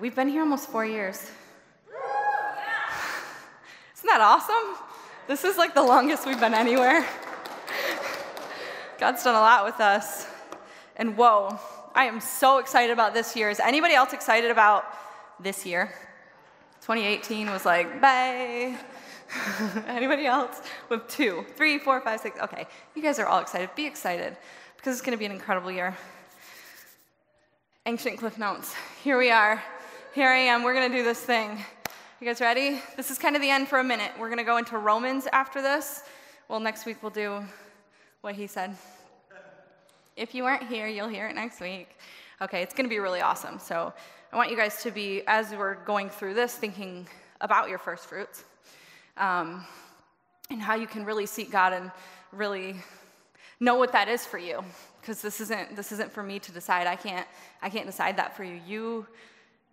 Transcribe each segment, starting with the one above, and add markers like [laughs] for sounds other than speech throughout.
We've been here almost four years. [sighs] Isn't that awesome? This is like the longest we've been anywhere. God's done a lot with us. And whoa, I am so excited about this year. Is anybody else excited about this year? 2018 was like, bye. [laughs] anybody else? With two, three, four, five, six. Okay, you guys are all excited. Be excited because it's going to be an incredible year. Ancient Cliff Notes. Here we are here I am. We're going to do this thing. You guys ready? This is kind of the end for a minute. We're going to go into Romans after this. Well, next week we'll do what he said. If you weren't here, you'll hear it next week. Okay, it's going to be really awesome. So I want you guys to be, as we're going through this, thinking about your first fruits um, and how you can really seek God and really know what that is for you. Because this isn't this isn't for me to decide. I can't I can't decide that for you. You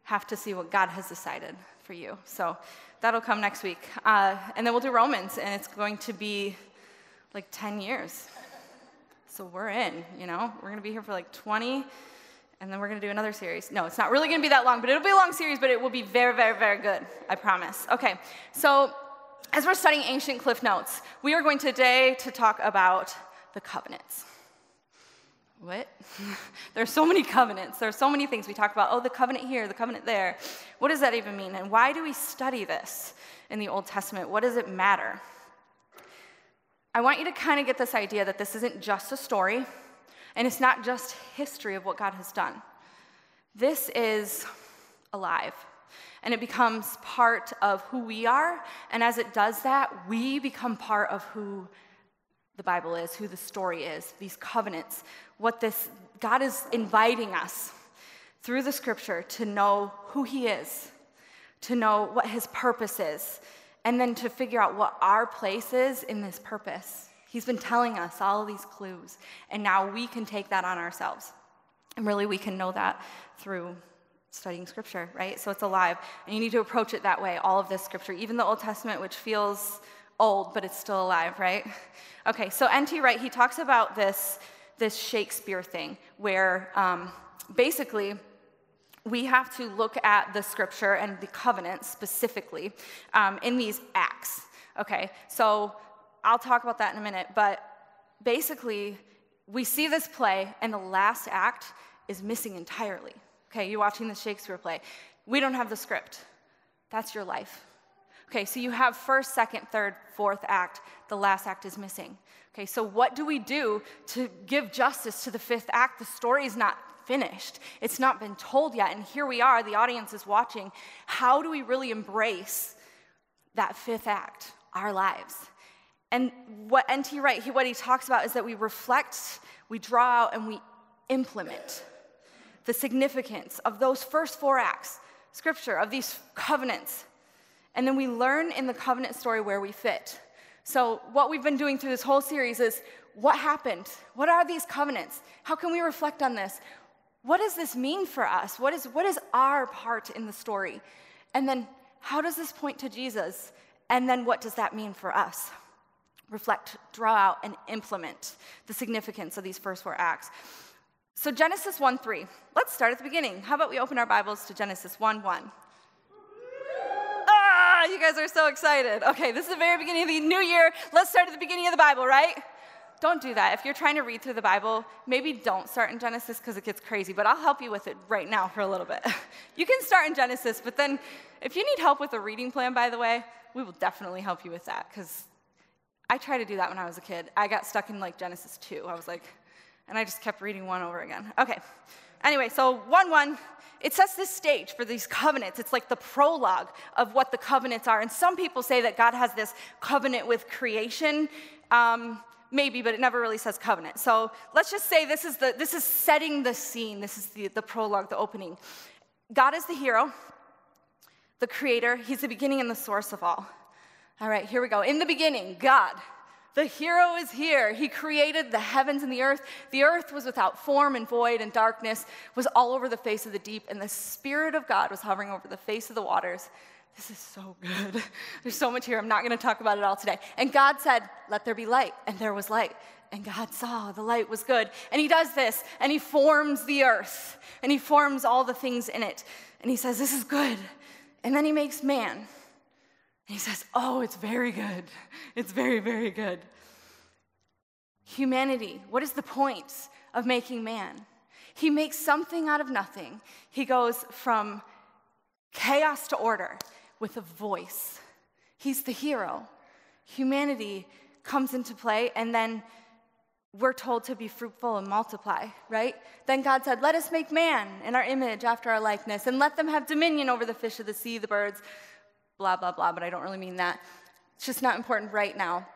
have to see what God has decided for you. So that'll come next week. Uh, and then we'll do Romans, and it's going to be like 10 years. So we're in, you know? We're going to be here for like 20, and then we're going to do another series. No, it's not really going to be that long, but it'll be a long series, but it will be very, very, very good. I promise. Okay, so as we're studying ancient cliff notes, we are going today to talk about the covenants. What? [laughs] There's so many covenants. There's so many things we talk about. Oh, the covenant here, the covenant there. What does that even mean? And why do we study this in the Old Testament? What does it matter? I want you to kind of get this idea that this isn't just a story and it's not just history of what God has done. This is alive and it becomes part of who we are. And as it does that, we become part of who the Bible is, who the story is, these covenants, what this, God is inviting us through the scripture to know who He is, to know what His purpose is, and then to figure out what our place is in this purpose. He's been telling us all of these clues, and now we can take that on ourselves. And really, we can know that through studying scripture, right? So it's alive. And you need to approach it that way, all of this scripture, even the Old Testament, which feels old, but it's still alive, right? Okay, so N.T. Wright, he talks about this, this Shakespeare thing where um, basically we have to look at the scripture and the covenant specifically um, in these acts. Okay, so I'll talk about that in a minute, but basically we see this play and the last act is missing entirely. Okay, you're watching the Shakespeare play. We don't have the script. That's your life. Okay, so you have first, second, third, fourth act. The last act is missing. Okay, so what do we do to give justice to the fifth act? The story is not finished, it's not been told yet. And here we are, the audience is watching. How do we really embrace that fifth act, our lives? And what N.T. Wright, he, what he talks about is that we reflect, we draw out, and we implement the significance of those first four acts, scripture, of these covenants and then we learn in the covenant story where we fit. So, what we've been doing through this whole series is what happened? What are these covenants? How can we reflect on this? What does this mean for us? What is, what is our part in the story? And then, how does this point to Jesus? And then, what does that mean for us? Reflect, draw out, and implement the significance of these first four acts. So, Genesis 1 3. Let's start at the beginning. How about we open our Bibles to Genesis 1 1? You guys are so excited. Okay, this is the very beginning of the new year. Let's start at the beginning of the Bible, right? Don't do that. If you're trying to read through the Bible, maybe don't start in Genesis because it gets crazy, but I'll help you with it right now for a little bit. [laughs] you can start in Genesis, but then if you need help with a reading plan, by the way, we will definitely help you with that because I tried to do that when I was a kid. I got stuck in like Genesis 2. I was like, and I just kept reading one over again. Okay. Anyway, so 1 1, it sets this stage for these covenants. It's like the prologue of what the covenants are. And some people say that God has this covenant with creation. Um, maybe, but it never really says covenant. So let's just say this is, the, this is setting the scene. This is the, the prologue, the opening. God is the hero, the creator. He's the beginning and the source of all. All right, here we go. In the beginning, God. The hero is here. He created the heavens and the earth. The earth was without form and void, and darkness was all over the face of the deep, and the Spirit of God was hovering over the face of the waters. This is so good. [laughs] There's so much here. I'm not going to talk about it all today. And God said, Let there be light. And there was light. And God saw the light was good. And He does this, and He forms the earth, and He forms all the things in it. and he says, This is good. And then he makes man. And he says, Oh, it's very good. It's very, very good. Humanity, what is the point of making man? He makes something out of nothing. He goes from chaos to order with a voice. He's the hero. Humanity comes into play, and then we're told to be fruitful and multiply, right? Then God said, Let us make man in our image after our likeness, and let them have dominion over the fish of the sea, the birds, blah, blah, blah, but I don't really mean that. It's just not important right now.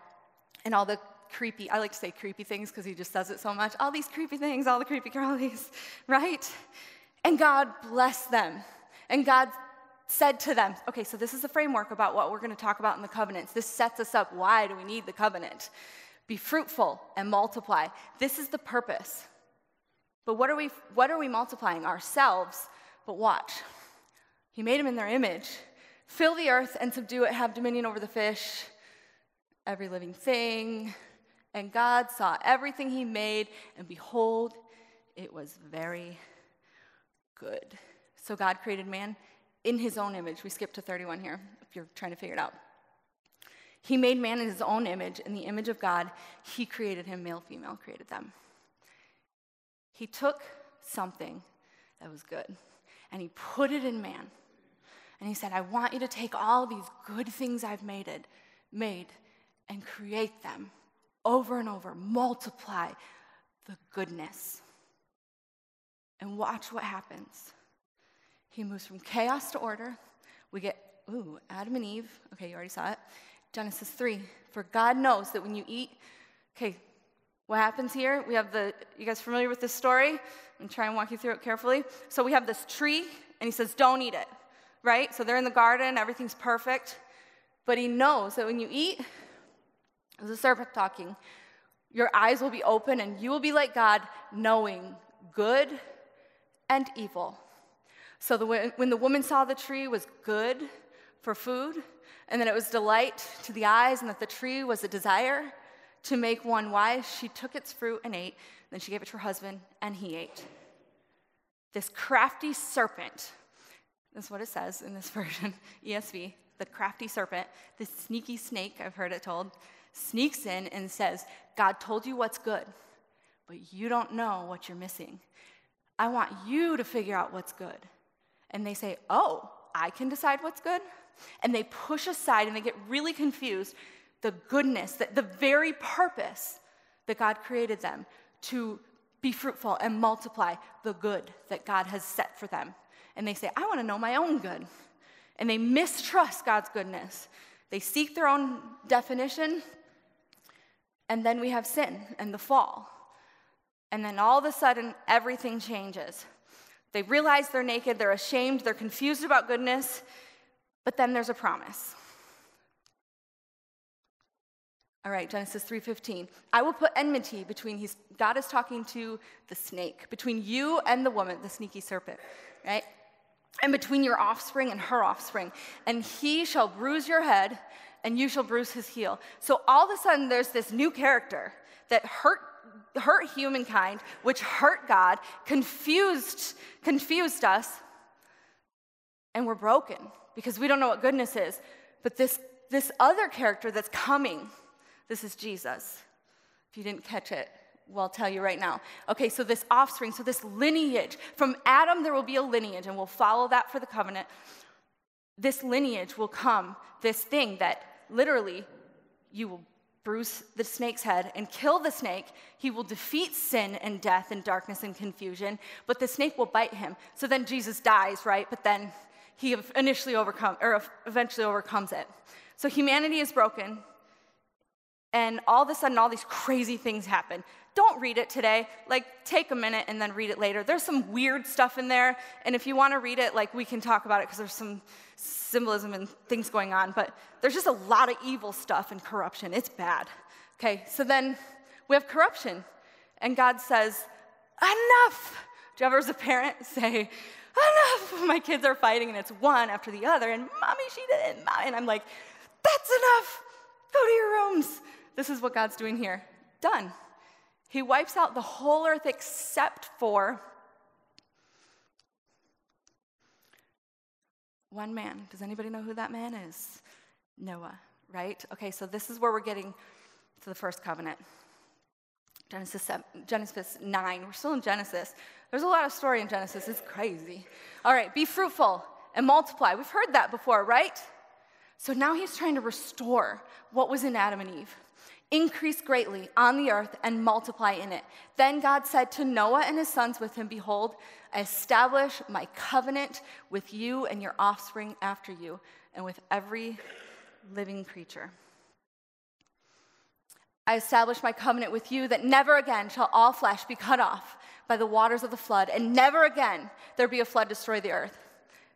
And all the creepy, I like to say creepy things because he just does it so much. All these creepy things, all the creepy crawlies, [laughs] right? And God blessed them. And God said to them, okay, so this is the framework about what we're going to talk about in the covenants. This sets us up. Why do we need the covenant? Be fruitful and multiply. This is the purpose. But what are we, what are we multiplying? Ourselves. But watch. He made them in their image. Fill the earth and subdue it, have dominion over the fish, every living thing. And God saw everything he made, and behold, it was very good. So God created man in his own image. We skip to 31 here if you're trying to figure it out. He made man in his own image, in the image of God. He created him, male, female, created them. He took something that was good and he put it in man. And he said, I want you to take all these good things I've made, it, made and create them over and over, multiply the goodness. And watch what happens. He moves from chaos to order. We get, ooh, Adam and Eve. Okay, you already saw it. Genesis 3. For God knows that when you eat, okay, what happens here? We have the, you guys familiar with this story? I'm gonna try and walk you through it carefully. So we have this tree, and he says, don't eat it, right? So they're in the garden, everything's perfect. But he knows that when you eat, a serpent talking, your eyes will be open and you will be like God, knowing good and evil. So the, when the woman saw the tree was good for food, and that it was delight to the eyes, and that the tree was a desire to make one wise. She took its fruit and ate. Then she gave it to her husband, and he ate. This crafty serpent, that's what it says in this [laughs] version, ESV, the crafty serpent, the sneaky snake, I've heard it told, sneaks in and says, God told you what's good, but you don't know what you're missing. I want you to figure out what's good. And they say, Oh, I can decide what's good? and they push aside and they get really confused the goodness, the, the very purpose that God created them to be fruitful and multiply the good that God has set for them. And they say, I want to know my own good. And they mistrust God's goodness. They seek their own definition. And then we have sin and the fall. And then all of a sudden, everything changes. They realize they're naked, they're ashamed, they're confused about goodness, but then there's a promise. All right, Genesis 3:15. I will put enmity between he's God is talking to the snake, between you and the woman, the sneaky serpent, right? And between your offspring and her offspring, and he shall bruise your head and you shall bruise his heel. So all of a sudden there's this new character that hurt hurt humankind, which hurt God, confused confused us, and we're broken because we don't know what goodness is. But this, this other character that's coming, this is Jesus. If you didn't catch it, well, I'll tell you right now. Okay, so this offspring, so this lineage, from Adam there will be a lineage, and we'll follow that for the covenant. This lineage will come, this thing that literally you will bruise the snake's head and kill the snake. He will defeat sin and death and darkness and confusion, but the snake will bite him. So then Jesus dies, right? But then he initially overcome or eventually overcomes it. So humanity is broken, and all of a sudden, all these crazy things happen. Don't read it today. Like, take a minute and then read it later. There's some weird stuff in there, and if you want to read it, like, we can talk about it because there's some symbolism and things going on. But there's just a lot of evil stuff and corruption. It's bad. Okay, so then we have corruption, and God says, "Enough." Do you ever, as a parent, [laughs] say, enough. My kids are fighting and it's one after the other, and mommy, she didn't. And I'm like, that's enough. Go to your rooms. This is what God's doing here. Done. He wipes out the whole earth except for One man. Does anybody know who that man is? Noah, right? Okay, so this is where we're getting to the first covenant. Genesis, 7, Genesis 9. We're still in Genesis. There's a lot of story in Genesis. It's crazy. All right, be fruitful and multiply. We've heard that before, right? So now he's trying to restore what was in Adam and Eve. Increase greatly on the earth and multiply in it. Then God said to Noah and his sons with him, Behold, I establish my covenant with you and your offspring after you, and with every living creature. I establish my covenant with you that never again shall all flesh be cut off by the waters of the flood, and never again there be a flood destroy the earth.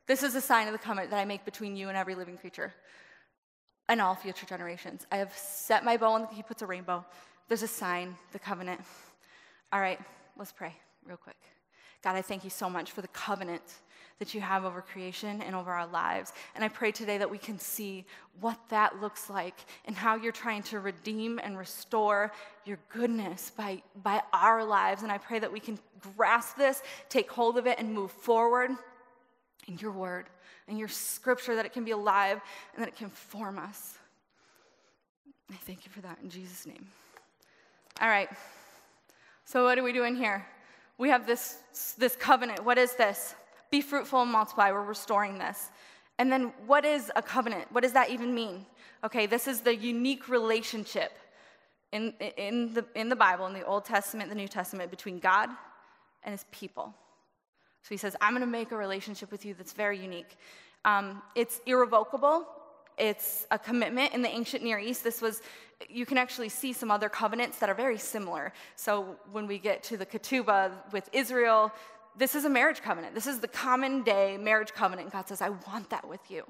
This is a sign of the covenant that I make between you and every living creature and all future generations. I have set my bow, and he puts a rainbow. There's a sign, the covenant. All right, let's pray real quick. God, I thank you so much for the covenant that you have over creation and over our lives. And I pray today that we can see what that looks like and how you're trying to redeem and restore your goodness by, by our lives. And I pray that we can grasp this, take hold of it, and move forward in your word and your scripture, that it can be alive and that it can form us. I thank you for that in Jesus' name. All right. So, what are we doing here? We have this, this covenant. What is this? Be fruitful and multiply. We're restoring this. And then, what is a covenant? What does that even mean? Okay, this is the unique relationship in, in, the, in the Bible, in the Old Testament, the New Testament, between God and his people. So he says, I'm going to make a relationship with you that's very unique. Um, it's irrevocable. It's a commitment in the ancient Near East. This was, you can actually see some other covenants that are very similar. So when we get to the ketubah with Israel, this is a marriage covenant. This is the common day marriage covenant. God says, I want that with you.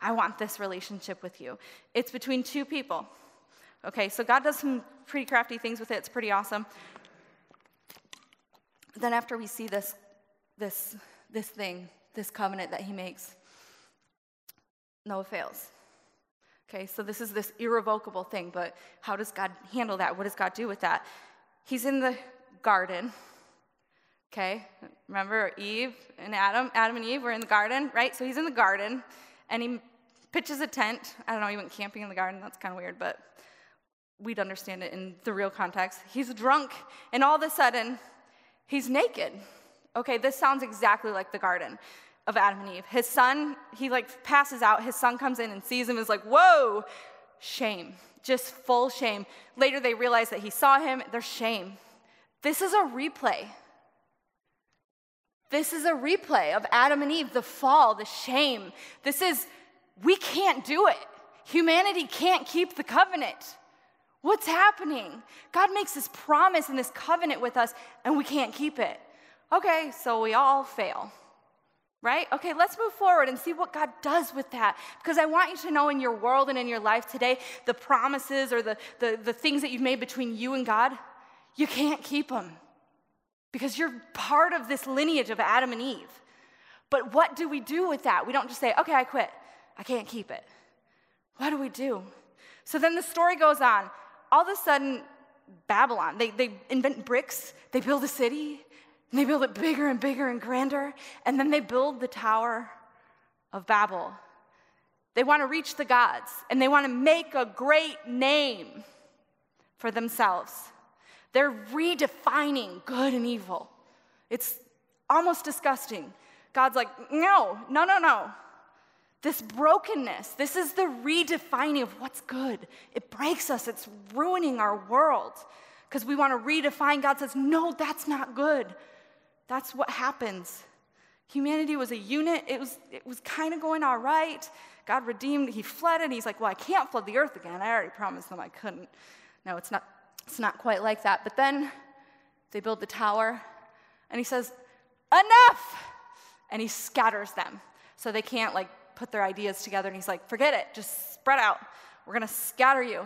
I want this relationship with you. It's between two people. Okay, so God does some pretty crafty things with it. It's pretty awesome. Then, after we see this this, this thing, this covenant that he makes. Noah fails. Okay, so this is this irrevocable thing, but how does God handle that? What does God do with that? He's in the garden. Okay, remember Eve and Adam? Adam and Eve were in the garden, right? So he's in the garden and he pitches a tent. I don't know, he went camping in the garden. That's kind of weird, but we'd understand it in the real context. He's drunk, and all of a sudden, he's naked. Okay, this sounds exactly like the garden of Adam and Eve. His son, he like passes out. His son comes in and sees him, is like, whoa, shame, just full shame. Later, they realize that he saw him. There's shame. This is a replay. This is a replay of Adam and Eve, the fall, the shame. This is, we can't do it. Humanity can't keep the covenant. What's happening? God makes this promise and this covenant with us, and we can't keep it. Okay, so we all fail, right? Okay, let's move forward and see what God does with that. Because I want you to know in your world and in your life today, the promises or the, the, the things that you've made between you and God, you can't keep them because you're part of this lineage of Adam and Eve. But what do we do with that? We don't just say, okay, I quit. I can't keep it. What do we do? So then the story goes on. All of a sudden, Babylon, they, they invent bricks, they build a city, and they build it bigger and bigger and grander. And then they build the Tower of Babel. They want to reach the gods and they want to make a great name for themselves. They're redefining good and evil. It's almost disgusting. God's like, no, no, no, no. This brokenness, this is the redefining of what's good. It breaks us, it's ruining our world because we want to redefine. God says, no, that's not good. That's what happens. Humanity was a unit. It was, it was kind of going all right. God redeemed, he flooded. and he's like, Well, I can't flood the earth again. I already promised them I couldn't. No, it's not, it's not quite like that. But then they build the tower, and he says, Enough! And he scatters them. So they can't like put their ideas together. And he's like, Forget it, just spread out. We're gonna scatter you.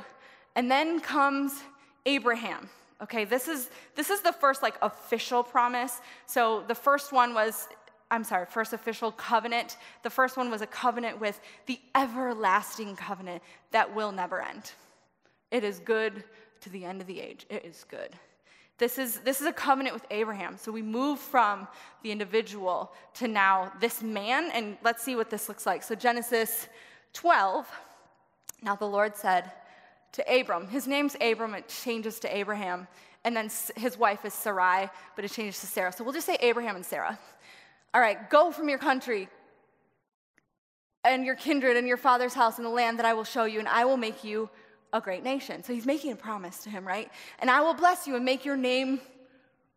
And then comes Abraham. Okay, this is this is the first like official promise. So the first one was I'm sorry, first official covenant. The first one was a covenant with the everlasting covenant that will never end. It is good to the end of the age. It is good. This is, this is a covenant with Abraham. So we move from the individual to now this man, and let's see what this looks like. So, Genesis 12, now the Lord said to Abram, his name's Abram, it changes to Abraham, and then his wife is Sarai, but it changes to Sarah. So we'll just say Abraham and Sarah. All right, go from your country and your kindred and your father's house and the land that I will show you, and I will make you a great nation. So he's making a promise to him, right? And I will bless you and make your name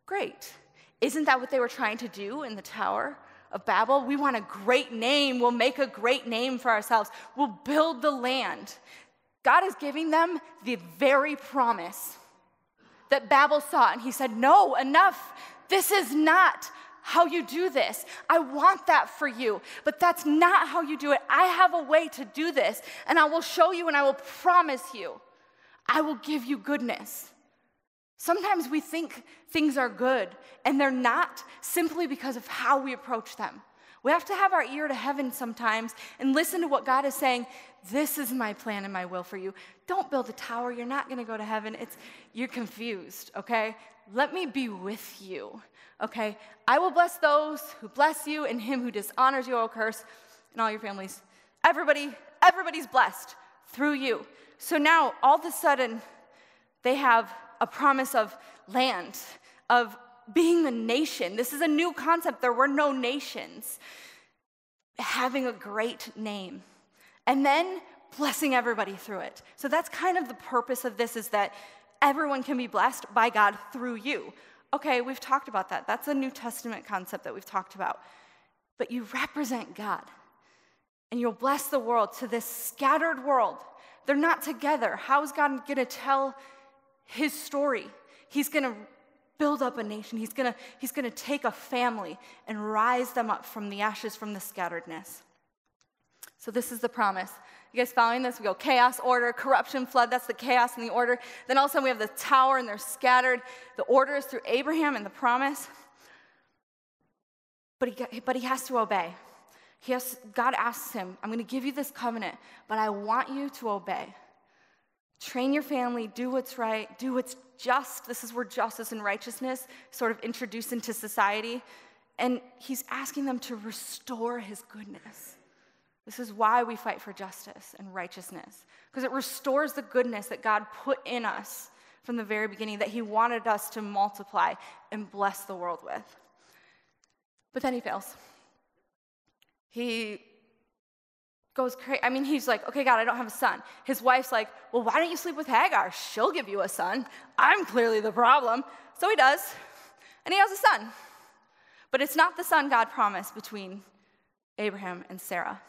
great. Isn't that what they were trying to do in the Tower of Babel? We want a great name. We'll make a great name for ourselves. We'll build the land. God is giving them the very promise that Babel saw. And he said, No, enough. This is not how you do this. I want that for you, but that's not how you do it. I have a way to do this, and I will show you and I will promise you. I will give you goodness. Sometimes we think things are good, and they're not simply because of how we approach them. We have to have our ear to heaven sometimes and listen to what God is saying. This is my plan and my will for you. Don't build a tower. You're not going to go to heaven. It's you're confused, okay? Let me be with you okay? I will bless those who bless you, and him who dishonors you I will curse, and all your families. Everybody, everybody's blessed through you. So now, all of a sudden, they have a promise of land, of being a nation. This is a new concept. There were no nations. Having a great name. And then blessing everybody through it. So that's kind of the purpose of this is that everyone can be blessed by God through you. Okay, we've talked about that. That's a New Testament concept that we've talked about. But you represent God, and you'll bless the world to this scattered world. They're not together. How is God going to tell his story? He's going to build up a nation. He's going to he's going to take a family and rise them up from the ashes from the scatteredness. So this is the promise. You guys following this? We go chaos, order, corruption, flood. That's the chaos and the order. Then all of a sudden we have the tower and they're scattered. The order is through Abraham and the promise. But he, but he has to obey. He has, God asks him, I'm going to give you this covenant, but I want you to obey. Train your family, do what's right, do what's just. This is where justice and righteousness sort of introduced into society. And he's asking them to restore his goodness. This is why we fight for justice and righteousness, because it restores the goodness that God put in us from the very beginning, that He wanted us to multiply and bless the world with. But then He fails. He goes crazy. I mean, he's like, okay, God, I don't have a son. His wife's like, well, why don't you sleep with Hagar? She'll give you a son. I'm clearly the problem. So he does, and he has a son. But it's not the son God promised between Abraham and Sarah.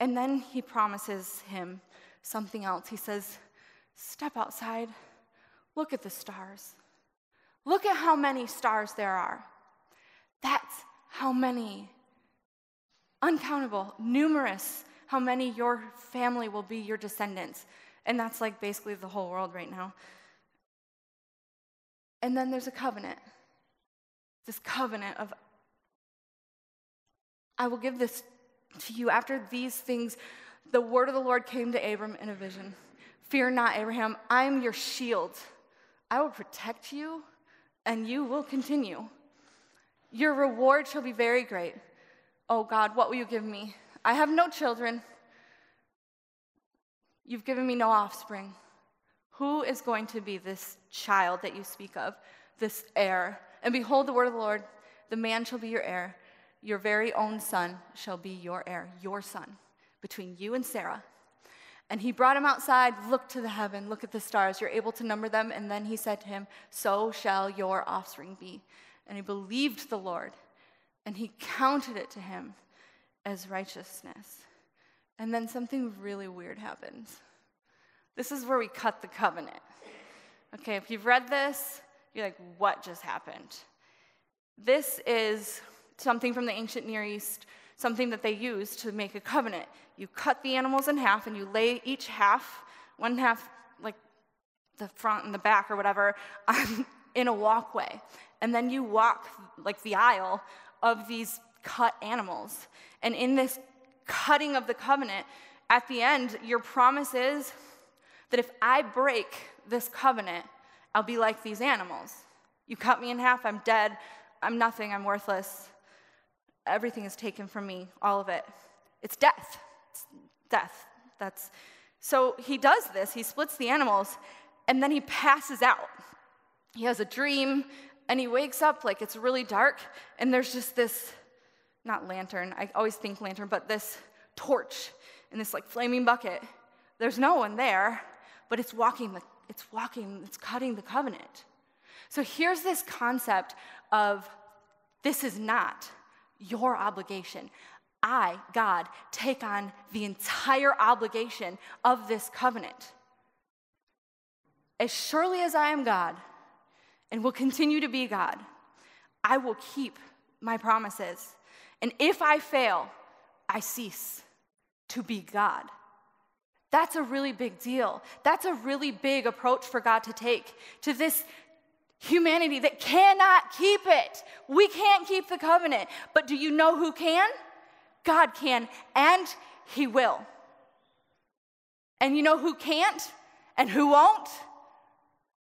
And then he promises him something else. He says, Step outside, look at the stars. Look at how many stars there are. That's how many, uncountable, numerous, how many your family will be your descendants. And that's like basically the whole world right now. And then there's a covenant. This covenant of, I will give this to you after these things, the word of the Lord came to Abram in a vision. Fear not, Abraham, I am your shield. I will protect you, and you will continue. Your reward shall be very great. Oh God, what will you give me? I have no children. You've given me no offspring. Who is going to be this child that you speak of, this heir? And behold, the word of the Lord the man shall be your heir. Your very own son shall be your heir, your son, between you and Sarah. And he brought him outside, look to the heaven, look at the stars. You're able to number them. And then he said to him, So shall your offspring be. And he believed the Lord, and he counted it to him as righteousness. And then something really weird happens. This is where we cut the covenant. Okay, if you've read this, you're like, what just happened? This is something from the ancient Near East, something that they used to make a covenant. You cut the animals in half and you lay each half, one half like the front and the back or whatever, [laughs] um, in a walkway. And then you walk like the aisle of these cut animals. And in this cutting of the covenant, at the end, your promise is that if I break this covenant, I'll be like these animals. You cut me in half, I'm dead, I'm nothing, I'm worthless. Everything is taken from me, all of it. It's death. It's death. That's so he does this, he splits the animals, and then he passes out. He has a dream, and he wakes up like it's really dark, and there's just this not lantern, I always think lantern, but this torch in this like flaming bucket. There's no one there, but it's walking the, it's walking, it's cutting the covenant. So here's this concept of this is not your obligation. I, God, take on the entire obligation of this covenant. As surely as I am God and will continue to be God, I will keep my promises. And if I fail, I cease to be God. That's a really big deal. That's a really big approach for God to take to this humanity that cannot keep it. We can't keep the covenant. But do you know who can? God can, and He will. And you know who can't and who won't?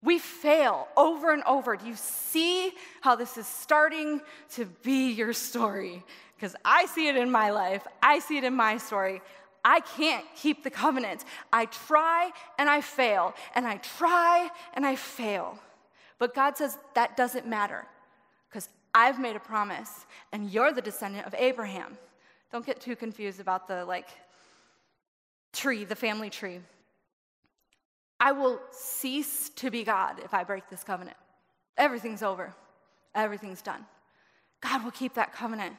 We fail over and over. Do you see how this is starting to be your story? Because I see it in my life, I see it in my story. I can't keep the covenant. I try and I fail, and I try and I fail. But God says that doesn't matter because I've made a promise and you're the descendant of Abraham. Don't get too confused about the like tree, the family tree. I will cease to be God if I break this covenant. Everything's over. Everything's done. God will keep that covenant.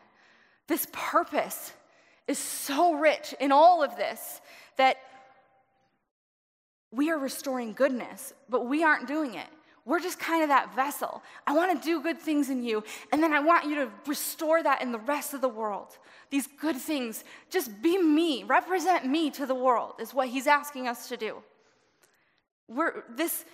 This purpose is so rich in all of this that we are restoring goodness, but we aren't doing it. We're just kind of that vessel. I want to do good things in you, and then I want you to restore that in the rest of the world. These good things, just be me, represent me to the world, is what he's asking us to do. We're, this,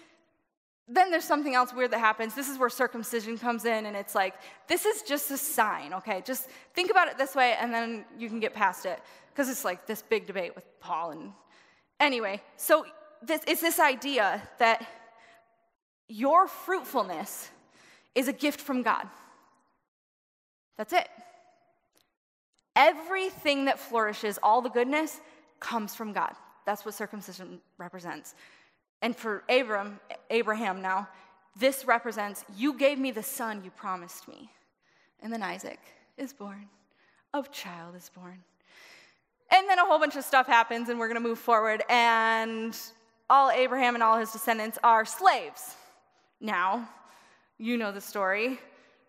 then there's something else weird that happens. This is where circumcision comes in, and it's like, this is just a sign, okay? Just think about it this way, and then you can get past it. Because it's like this big debate with Paul. And anyway, so this, it's this idea that your fruitfulness is a gift from God. That's it. Everything that flourishes, all the goodness, comes from God. That's what circumcision represents. And for Abram, Abraham now, this represents you gave me the son you promised me. And then Isaac is born, a child is born. And then a whole bunch of stuff happens, and we're going to move forward. And all Abraham and all his descendants are slaves. Now, you know the story.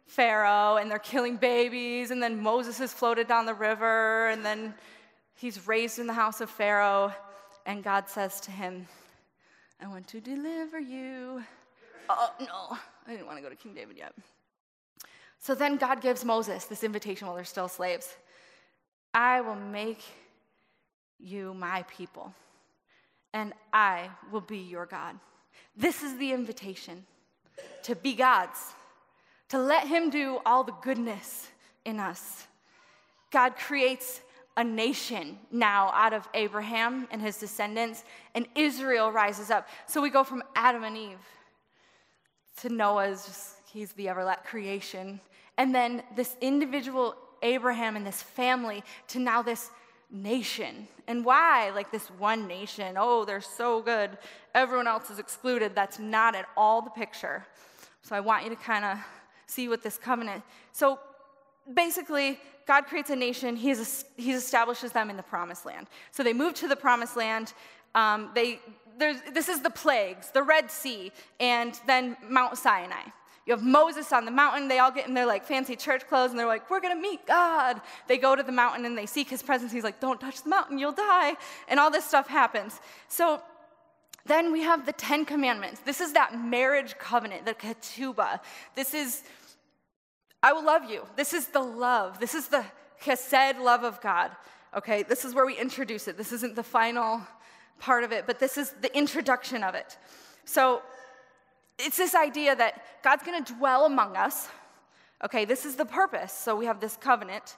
Pharaoh, and they're killing babies, and then Moses is floated down the river, and then he's raised in the house of Pharaoh, and God says to him, I want to deliver you. Uh, oh, no, I didn't want to go to King David yet. So then God gives Moses this invitation while they're still slaves I will make you my people, and I will be your God. This is the invitation to be God's, to let Him do all the goodness in us. God creates a nation now out of Abraham and his descendants, and Israel rises up. So we go from Adam and Eve to Noah's, just, he's the everlasting creation, and then this individual Abraham and this family to now this nation. And why? Like this one nation. Oh, they're so good. Everyone else is excluded. That's not at all the picture. So I want you to kind of see what this covenant. So basically, God creates a nation. He, he establishes them in the promised land. So they move to the promised land. Um, they, this is the plagues, the Red Sea, and then Mount Sinai. You have Moses on the mountain. They all get in their like fancy church clothes and they're like, "We're gonna meet God." They go to the mountain and they seek His presence. He's like, "Don't touch the mountain, you'll die," and all this stuff happens. So then we have the Ten Commandments. This is that marriage covenant, the ketubah. This is, I will love you. This is the love. This is the chesed love of God. Okay, this is where we introduce it. This isn't the final part of it, but this is the introduction of it. So it's this idea that God's gonna dwell among us. Okay, this is the purpose. So we have this covenant,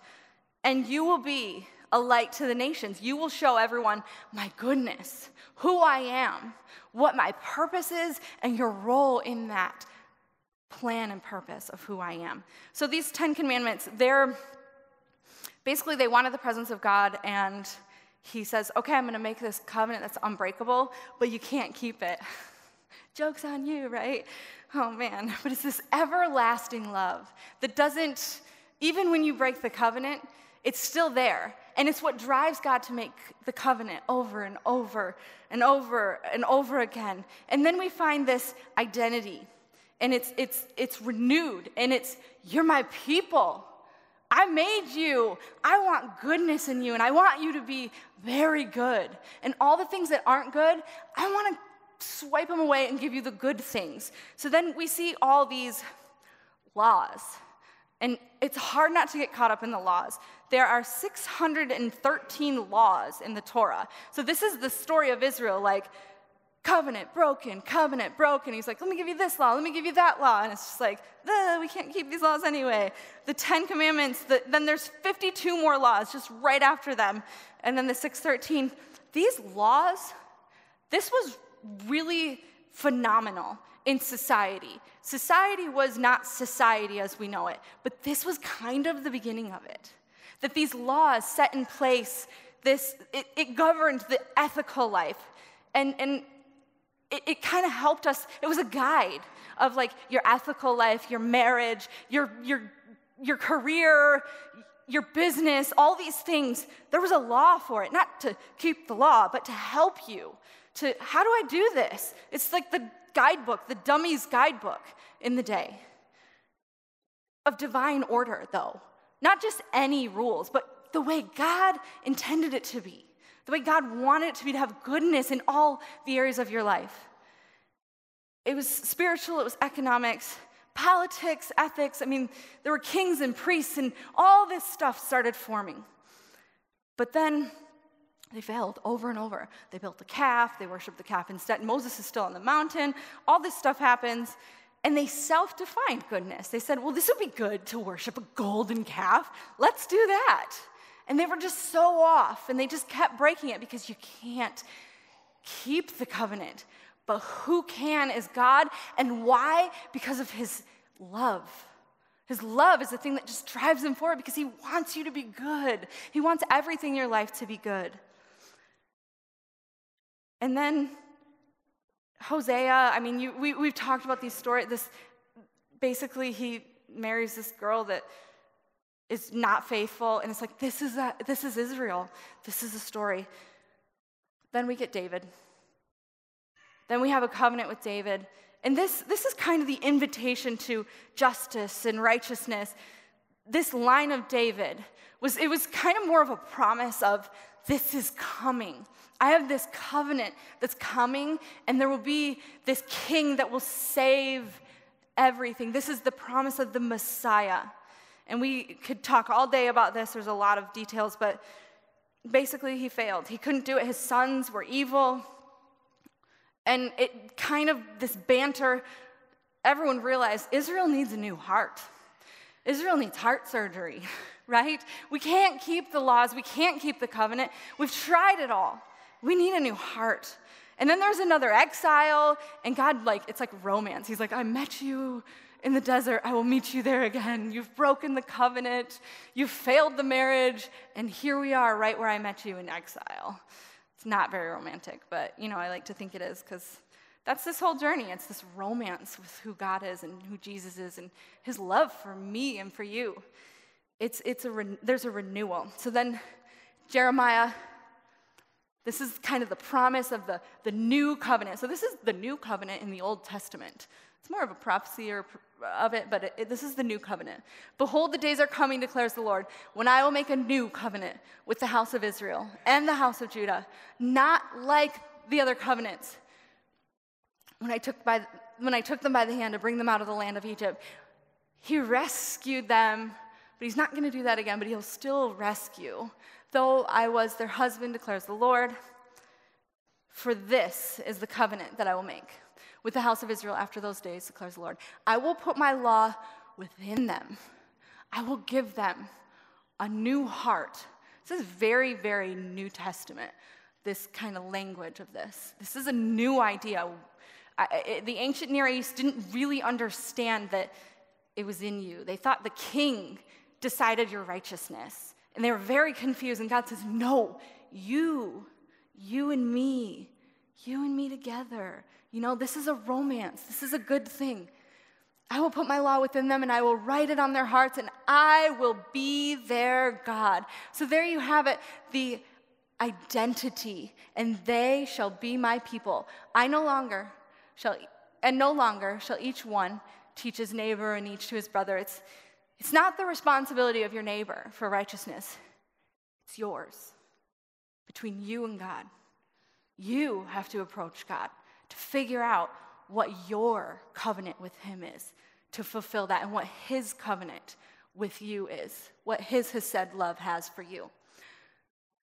and you will be a light to the nations. You will show everyone my goodness, who I am, what my purpose is, and your role in that plan and purpose of who I am. So these 10 commandments, they're basically they wanted the presence of God and he says, "Okay, I'm going to make this covenant that's unbreakable, but you can't keep it." [laughs] Joke's on you, right? Oh man, [laughs] but it's this everlasting love that doesn't even when you break the covenant, it's still there. And it's what drives God to make the covenant over and over and over and over again. And then we find this identity and it's, it's, it's renewed, and it's, you're my people. I made you. I want goodness in you, and I want you to be very good. And all the things that aren't good, I want to swipe them away and give you the good things. So then we see all these laws. And it's hard not to get caught up in the laws. There are 613 laws in the Torah. So this is the story of Israel like, covenant broken, covenant broken. He's like, let me give you this law, let me give you that law. And it's just like, we can't keep these laws anyway. The Ten Commandments, the, then there's 52 more laws just right after them. And then the 613. These laws, this was really phenomenal in society. Society was not society as we know it, but this was kind of the beginning of it. That these laws set in place, this, it, it governed the ethical life. And, and it, it kind of helped us. It was a guide of like your ethical life, your marriage, your, your, your career, your business, all these things. There was a law for it, not to keep the law, but to help you. To how do I do this? It's like the guidebook, the dummy's guidebook in the day of divine order, though. Not just any rules, but the way God intended it to be the way God wanted it to be to have goodness in all the areas of your life. It was spiritual, it was economics, politics, ethics. I mean, there were kings and priests, and all this stuff started forming. But then they failed over and over. They built the calf, they worshiped the calf instead. Moses is still on the mountain. All this stuff happens, and they self defined goodness. They said, Well, this would be good to worship a golden calf. Let's do that. And they were just so off, and they just kept breaking it because you can't keep the covenant. But who can is God. And why? Because of his love. His love is the thing that just drives him forward because he wants you to be good. He wants everything in your life to be good. And then Hosea, I mean, you, we, we've talked about these stories. This basically, he marries this girl that is not faithful, and it's like, this is, a, this is Israel. This is a story. Then we get David. Then we have a covenant with David. And this, this is kind of the invitation to justice and righteousness. This line of David was it was kind of more of a promise of this is coming. I have this covenant that's coming, and there will be this king that will save everything. This is the promise of the Messiah. And we could talk all day about this, there's a lot of details, but basically he failed. He couldn't do it. His sons were evil. And it kind of, this banter, everyone realized Israel needs a new heart. Israel needs heart surgery, [laughs] right? We can't keep the laws, we can't keep the covenant. We've tried it all. We need a new heart. And then there's another exile, and God, like, it's like romance. He's like, I met you in the desert, I will meet you there again. You've broken the covenant, you've failed the marriage, and here we are right where I met you in exile. It's not very romantic, but you know, I like to think it is because that's this whole journey. It's this romance with who God is and who Jesus is and his love for me and for you. It's, it's a re- there's a renewal. So then, Jeremiah, this is kind of the promise of the, the new covenant. So, this is the new covenant in the Old Testament. It's more of a prophecy or of it, but it, it, this is the new covenant. Behold, the days are coming, declares the Lord, when I will make a new covenant with the house of Israel and the house of Judah, not like the other covenants. When I took, by, when I took them by the hand to bring them out of the land of Egypt, he rescued them, but he's not going to do that again, but he'll still rescue. Though I was their husband, declares the Lord, for this is the covenant that I will make with the house of Israel after those days, declares the Lord. I will put my law within them. I will give them a new heart This is very, very New Testament, this kind of language of this. This is a new idea. I, the ancient Near East didn't really understand that it was in you. They thought the king decided your righteousness. And they were very confused. And God says, No, you, you and me, you and me together. You know, this is a romance. This is a good thing. I will put my law within them and I will write it on their hearts and I will be their God. So there you have it the identity, and they shall be my people. I no longer shall, and no longer shall each one teach his neighbor and each to his brother. It's, it's not the responsibility of your neighbor for righteousness, it's yours between you and God. You have to approach God to figure out what your covenant with Him is, to fulfill that, and what His covenant with you is, what His chesed love has for you.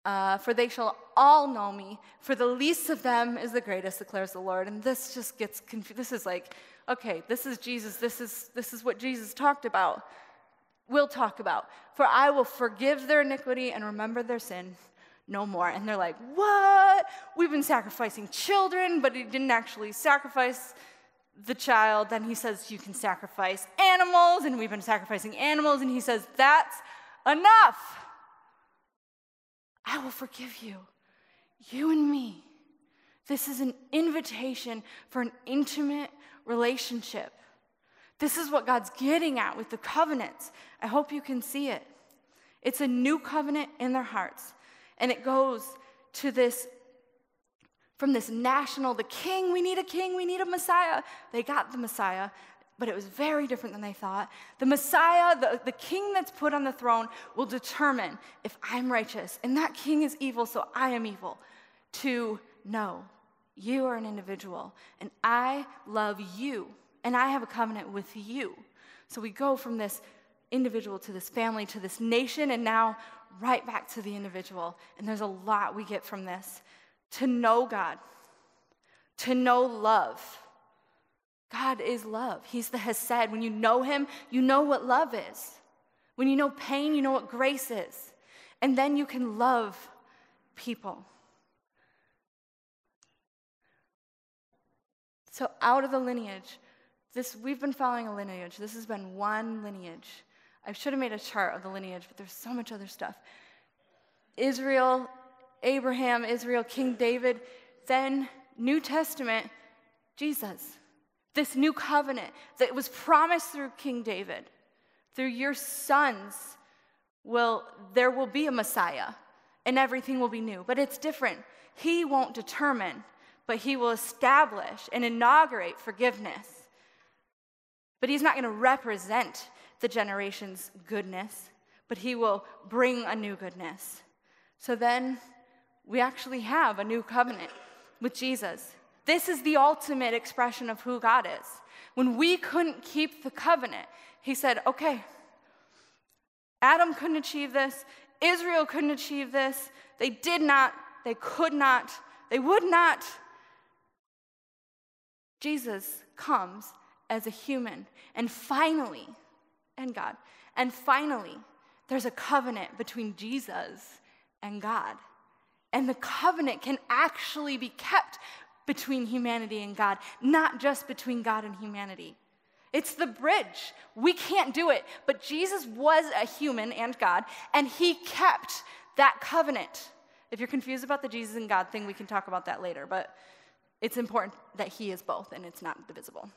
Uh, for they shall all know me, for the least of them is the greatest, declares the Lord. And this just gets confused. This is like, okay, this is Jesus. This is, this is what Jesus talked about. We'll talk about. For I will forgive their iniquity and remember their sin no more. And they're like, What? We've been sacrificing children, but he didn't actually sacrifice the child. Then he says, You can sacrifice animals, and we've been sacrificing animals. And he says, That's enough. I will forgive you, you and me. This is an invitation for an intimate relationship. This is what God's getting at with the covenants. I hope you can see it. It's a new covenant in their hearts. And it goes to this from this national, the king, we need a king, we need a Messiah. They got the Messiah, but it was very different than they thought. The Messiah, the, the king that's put on the throne, will determine if I'm righteous and that king is evil, so I am evil. To know you are an individual and I love you and I have a covenant with you. So we go from this individual to this family to this nation and now right back to the individual. And there's a lot we get from this to know God, to know love. God is love. He's the Hesed. When you know Him, you know what love is. When you know pain, you know what grace is. And then you can love people. So, out of the lineage, this, we've been following a lineage. This has been one lineage. I should have made a chart of the lineage, but there's so much other stuff. Israel, Abraham, Israel, King David, then New Testament, Jesus. This new covenant that was promised through King David. Through your sons will there will be a Messiah and everything will be new. But it's different. He won't determine, but he will establish and inaugurate forgiveness. But he's not going to represent the generation's goodness, but he will bring a new goodness. So then we actually have a new covenant with Jesus. This is the ultimate expression of who God is. When we couldn't keep the covenant, he said, okay, Adam couldn't achieve this, Israel couldn't achieve this, they did not, they could not, they would not. Jesus comes as a human, and finally, and God. And finally, there's a covenant between Jesus and God. And the covenant can actually be kept between humanity and God, not just between God and humanity. It's the bridge. We can't do it, but Jesus was a human and God, and he kept that covenant. If you're confused about the Jesus and God thing, we can talk about that later, but it's important that he is both and it's not divisible.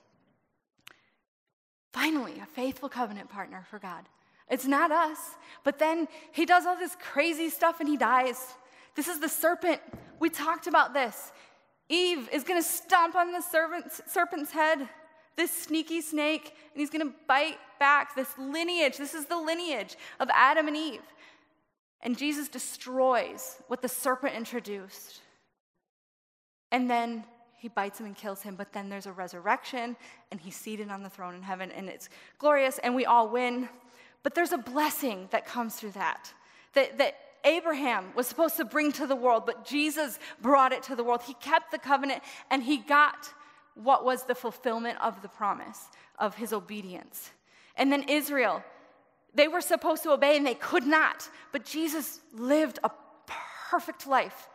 Finally, a faithful covenant partner for God. It's not us. But then he does all this crazy stuff and he dies. This is the serpent. We talked about this. Eve is going to stomp on the serpent's head, this sneaky snake, and he's going to bite back this lineage. This is the lineage of Adam and Eve. And Jesus destroys what the serpent introduced. And then he bites him and kills him, but then there's a resurrection, and he's seated on the throne in heaven, and it's glorious, and we all win. But there's a blessing that comes through that. That, that Abraham was supposed to bring to the world, but Jesus brought it to the world. He kept the covenant, and he got what was the fulfillment of the promise of his obedience. And then Israel, They were supposed to obey and they could not. But Jesus lived a perfect life.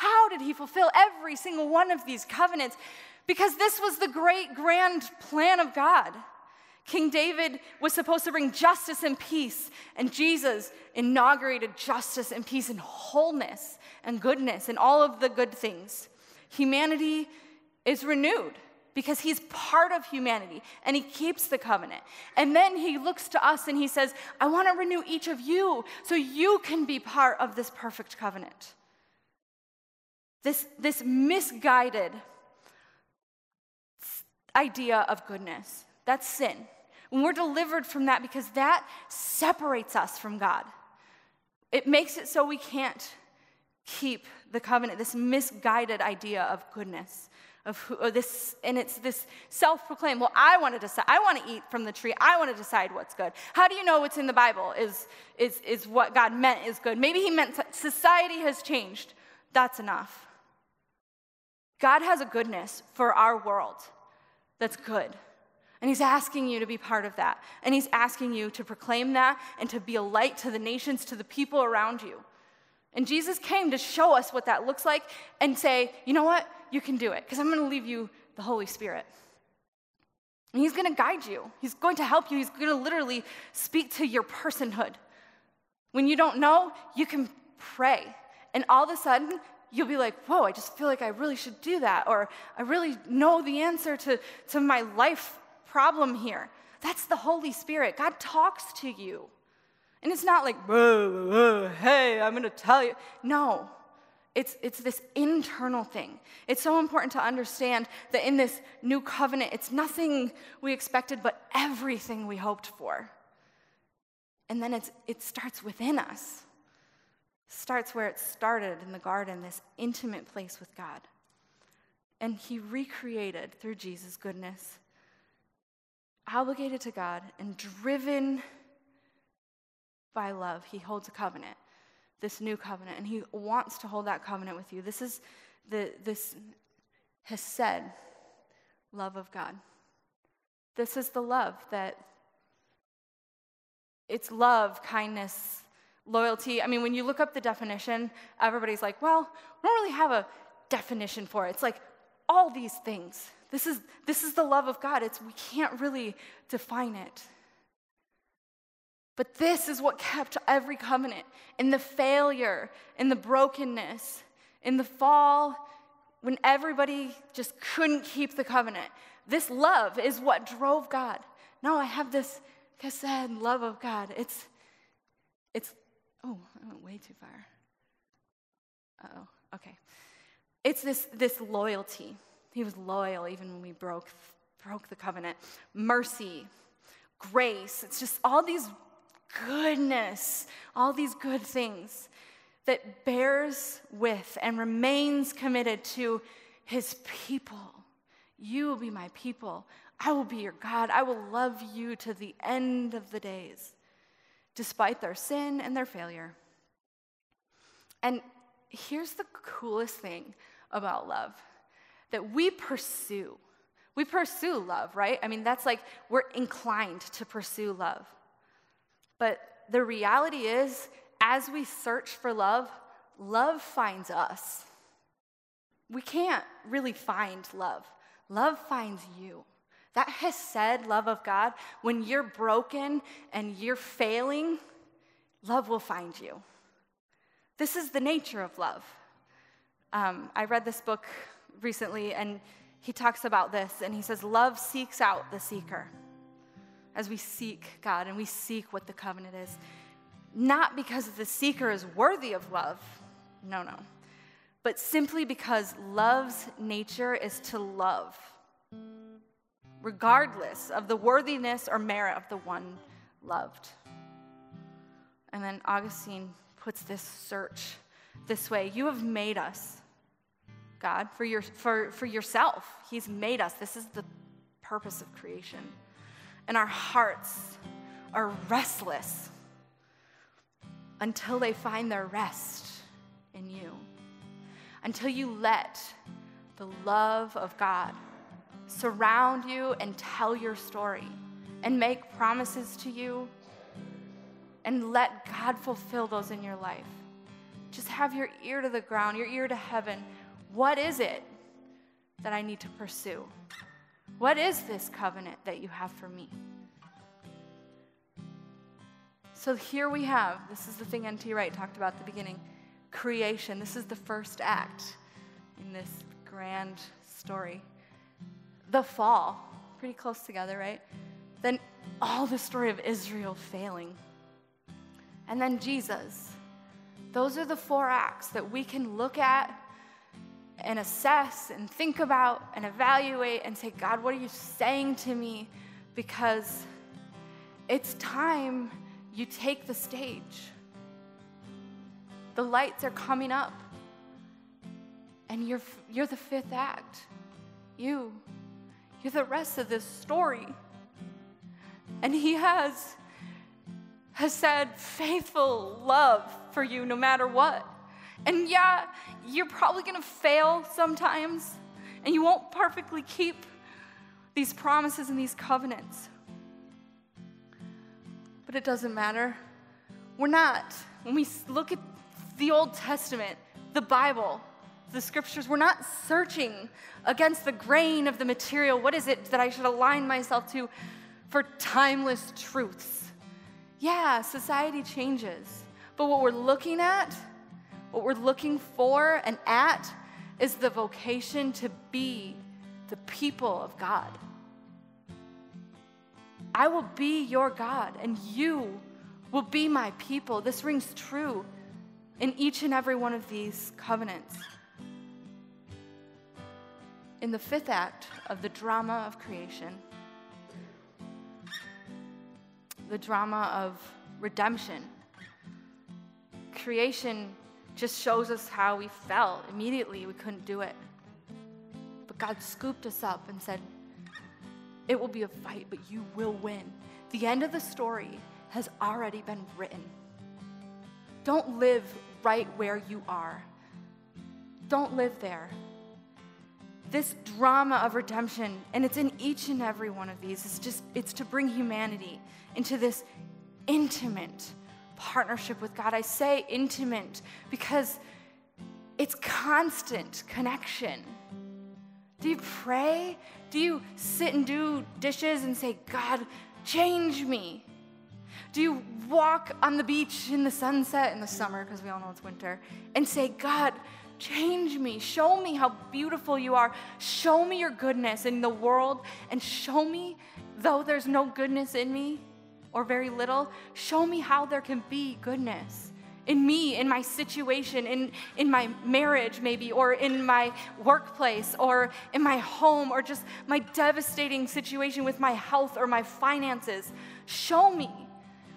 How did he fulfill every single one of these covenants? Because this was the great grand plan of God. King David was supposed to bring justice and peace, and Jesus inaugurated justice and peace and wholeness and goodness and all of the good things. Humanity is renewed because he's part of humanity and he keeps the covenant. And then he looks to us and he says, I want to renew each of you so you can be part of this perfect covenant. This, this misguided idea of goodness, that's sin. When we're delivered from that, because that separates us from God, it makes it so we can't keep the covenant, this misguided idea of goodness. Of who, this, and it's this self-proclaimed. Well, I want to decide. I want to eat from the tree. I want to decide what's good. How do you know what's in the Bible is is is what God meant is good? Maybe He meant society has changed. That's enough. God has a goodness for our world that's good. And he's asking you to be part of that. And he's asking you to proclaim that and to be a light to the nations, to the people around you. And Jesus came to show us what that looks like and say, you know what? You can do it because I'm going to leave you the Holy Spirit. And he's going to guide you, he's going to help you, he's going to literally speak to your personhood. When you don't know, you can pray. And all of a sudden, you'll be like, whoa, I just feel like I really should do that. Or I really know the answer to, to my life problem here. That's the Holy Spirit. God talks to you. And it's not like, whoa, whoa, hey, I'm going to tell you. No, it's, it's this internal thing. It's so important to understand that in this new covenant, it's nothing we expected, but everything we hoped for. And then it's, it starts within us. Starts where it started in the garden, this intimate place with God. And He recreated through Jesus' goodness obligated to God and driven by love, he holds a covenant, this new covenant, and he wants to hold that covenant with you. This is the this chesed love of God. This is the love that it's love, kindness, loyalty. I mean, when you look up the definition, everybody's like, well, we don't really have a definition for it. It's like all these things. This is, this is the love of God. It's, we can't really define it. But this is what kept every covenant in the failure, in the brokenness, in the fall, when everybody just couldn't keep the covenant. This love is what drove God. No, I have this chesed love of God. It's, it's, oh, I went way too far. Uh oh, okay. It's this, this loyalty. He was loyal even when we broke, broke the covenant. Mercy, grace, it's just all these goodness, all these good things that bears with and remains committed to his people. You will be my people. I will be your God. I will love you to the end of the days, despite their sin and their failure. And here's the coolest thing about love that we pursue. We pursue love, right? I mean, that's like we're inclined to pursue love. But the reality is, as we search for love, love finds us. We can't really find love, love finds you. That chesed, love of God, when you're broken and you're failing, love will find you. This is the nature of love. Um, I read this book recently, and he talks about this, and he says, Love seeks out the seeker. As we seek God and we seek what the covenant is, not because the seeker is worthy of love, no, no, but simply because love's nature is to love, regardless of the worthiness or merit of the one loved. And then Augustine puts this search this way You have made us God, for, your, for, for yourself. He's made us. This is the purpose of creation. And our hearts are restless until they find their rest in you. Until you let the love of God surround you and tell your story and make promises to you and let God fulfill those in your life. Just have your ear to the ground, your ear to heaven. What is it that I need to pursue? What is this covenant that you have for me? So here we have this is the thing N.T. Wright talked about at the beginning creation. This is the first act in this grand story. The fall, pretty close together, right? Then all the story of Israel failing. And then Jesus. Those are the four acts that we can look at and assess and think about and evaluate and say, God, what are you saying to me? Because it's time you take the stage. The lights are coming up, and you're, you're the fifth act. You, you're the rest of this story. And He has, chesed faithful love for you no matter what. And yeah, you're probably gonna fail sometimes, and you won't perfectly keep these promises and these covenants. But it doesn't matter. We're not. When we look at the Old Testament, the Bible, the scriptures, we're not searching against the grain of the material. What is it that I should align myself to for timeless truths? Yeah, society changes. But what we're looking at what we're looking for and at is the vocation to be the people of God. I will be your God, and you will be my people. This rings true in each and every one of these covenants. In the fifth act of the drama of creation, the drama of redemption, creation just shows us how we felt. Immediately, we couldn't do it. But God scooped us up and said, It will be a fight, but you will win. The end of the story has already been written. Don't live right where you are. Don't live there. This drama of redemption, and it's in each and every one of these, it's just, it's to bring humanity into this intimate, partnership with God. I say intimate because it's constant connection. Do you pray? Do you sit and do dishes and say, God, change me? Do you walk on the beach in the sunset in the summer, because we all know it's winter, and say, God, change me. Show me how beautiful you are. Show me your goodness in the world, and show me, though there's no goodness in me, or very little, show me how there can be goodness in me, in my situation, in, in my marriage, maybe, or in my workplace, or in my home, or just my devastating situation with my health or my finances. Show me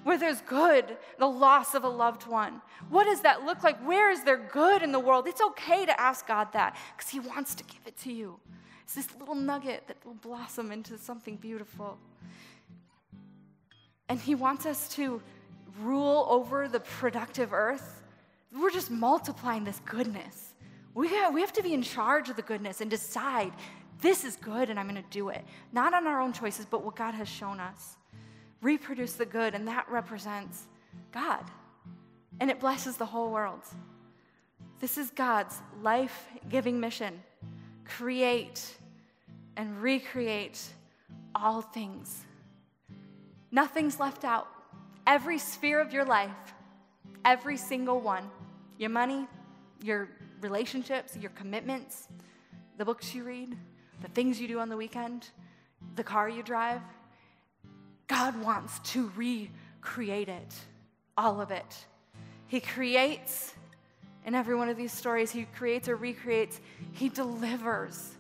where there's good, the loss of a loved one. What does that look like? Where is there good in the world? It's okay to ask God that because He wants to give it to you. It's this little nugget that will blossom into something beautiful. And He wants us to rule over the productive earth. We're just multiplying this goodness. We have, we have to be in charge of the goodness and decide this is good and I'm going to do it. Not on our own choices, but what God has shown us. Reproduce the good, and that represents God. And it blesses the whole world. This is God's life giving mission create and recreate all things Nothing's left out. Every sphere of your life, every single one your money, your relationships, your commitments, the books you read, the things you do on the weekend, the car you drive. God wants to recreate it, all of it. He creates in every one of these stories, He creates or recreates, He delivers,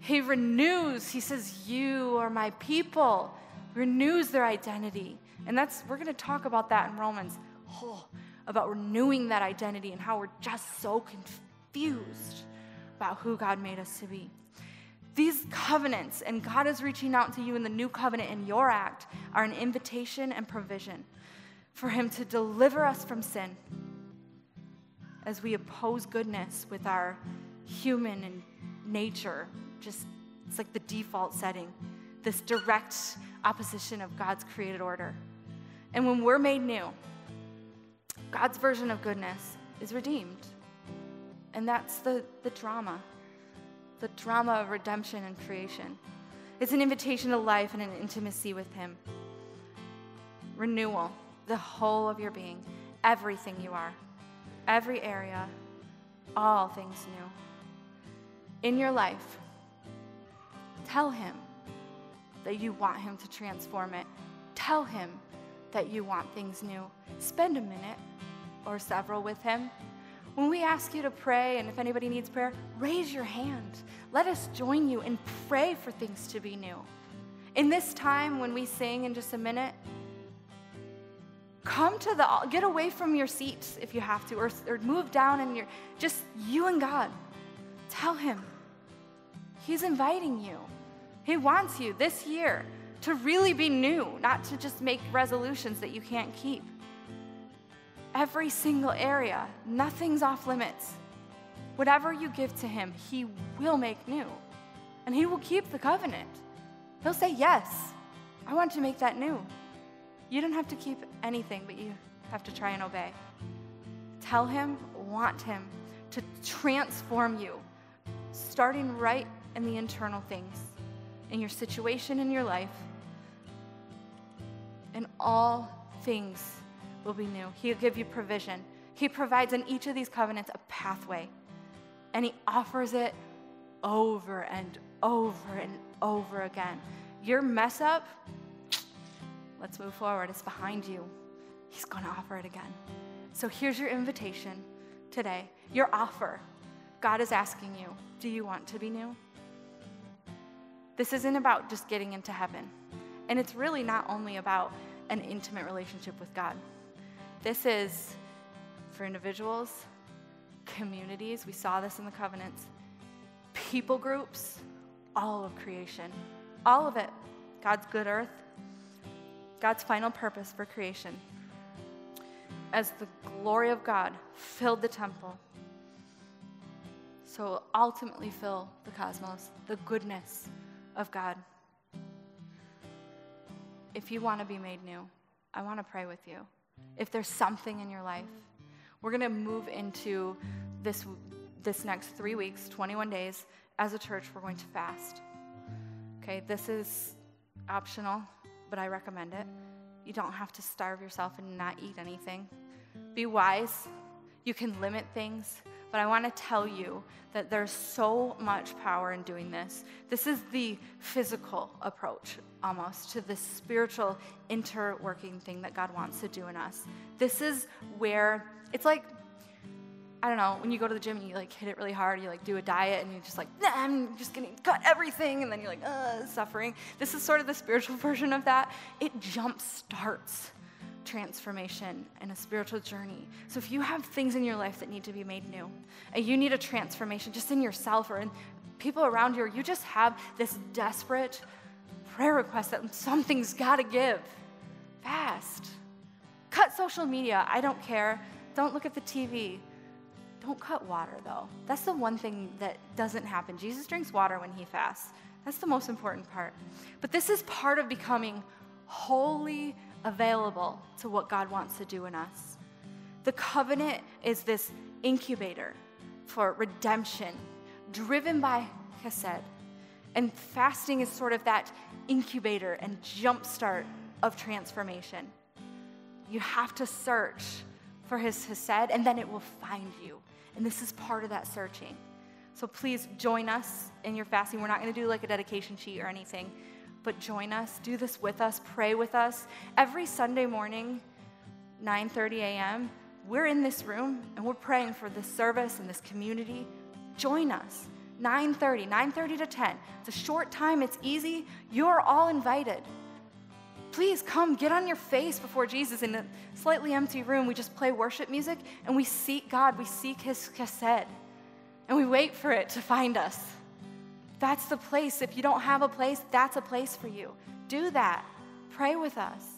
He renews. He says, You are my people renews their identity. And that's, we're going to talk about that in Romans, oh, about renewing that identity and how we're just so confused about who God made us to be. These covenants, and God is reaching out to you in the new covenant in your act, are an invitation and provision for Him to deliver us from sin as we oppose goodness with our human and nature. Just, it's like the default setting, this direct opposition of God's created order. And when we're made new, God's version of goodness is redeemed. And that's the, the drama the drama of redemption and creation. It's an invitation to life and an intimacy with Him. Renewal, the whole of your being, everything you are, every area, all things new. In your life, tell Him that you want Him to transform it. Tell Him that you want things new. Spend a minute or several with Him. When we ask you to pray, and if anybody needs prayer, raise your hand. Let us join you and pray for things to be new. In this time, when we sing in just a minute, come to the get away from your seats if you have to or, or move down and you're just you and god tell him he's inviting you he wants you this year to really be new not to just make resolutions that you can't keep every single area nothing's off limits whatever you give to him he will make new and he will keep the covenant he'll say yes i want to make that new you don't have to keep anything, but you have to try and obey. Tell him, want him to transform you, starting right in the internal things, in your situation in your life. in all things will be new. He'll give you provision. He provides in each of these covenants a pathway, and He offers it over and over and over again. Your mess up Let's move forward. It's behind you. He's going to offer it again. So here's your invitation today, your offer. God is asking you, do you want to be new? This isn't about just getting into heaven. And it's really not only about an intimate relationship with God. This is for individuals, communities, we saw this in the covenants, people groups, all of creation, all of it. God's good earth, God's final purpose for creation. As the glory of God filled the temple, so ultimately fill the cosmos, the goodness of God. If you want to be made new, I want to pray with you. If there's something in your life, we're going to move into this, this next three weeks, 21 days. As a church, we're going to fast. Okay, this is optional but I recommend it. You don't have to starve yourself and not eat anything. Be wise. You can limit things, but I want to tell you that there's so much power in doing this. This is the physical approach almost to the spiritual interworking thing that God wants to do in us. This is where it's like I don't know, when you go to the gym and you like hit it really hard, you like do a diet and you're just like, nah, I'm just gonna cut everything, and then you're like, uh, suffering. This is sort of the spiritual [laughs] version of that. It jump starts transformation and a spiritual journey. So if you have things in your life that need to be made new, you need a transformation just in yourself or in people around you, you just have this desperate prayer request that something's gotta give, fast. Cut social media, I don't care. Don't look at the TV don't cut water, though. That's the one thing that doesn't happen. Jesus drinks water when he fasts. That's the most important part. But this is part of becoming wholly available to what God wants to do in us. The covenant is this incubator for redemption, driven by chesed. And fasting is sort of that incubator and jumpstart of transformation. You have to search for his chesed, and then it will find you. And this is part of that searching. So please join us in your fasting. We're not going to do like a dedication sheet or anything, but join us. Do this with us. Pray with us. Every Sunday morning, 9:30 a.m., we're in this room and we're praying for this service and this community. Join us. 9:30, 9:30 to 10. It's a short time, it's easy. You're all invited. Please come get on your face before Jesus in a slightly empty room. We just play worship music and we seek God. We seek His chesed. And we wait for it to find us. That's the place. If you don't have a place, that's a place for you. Do that. Pray with us.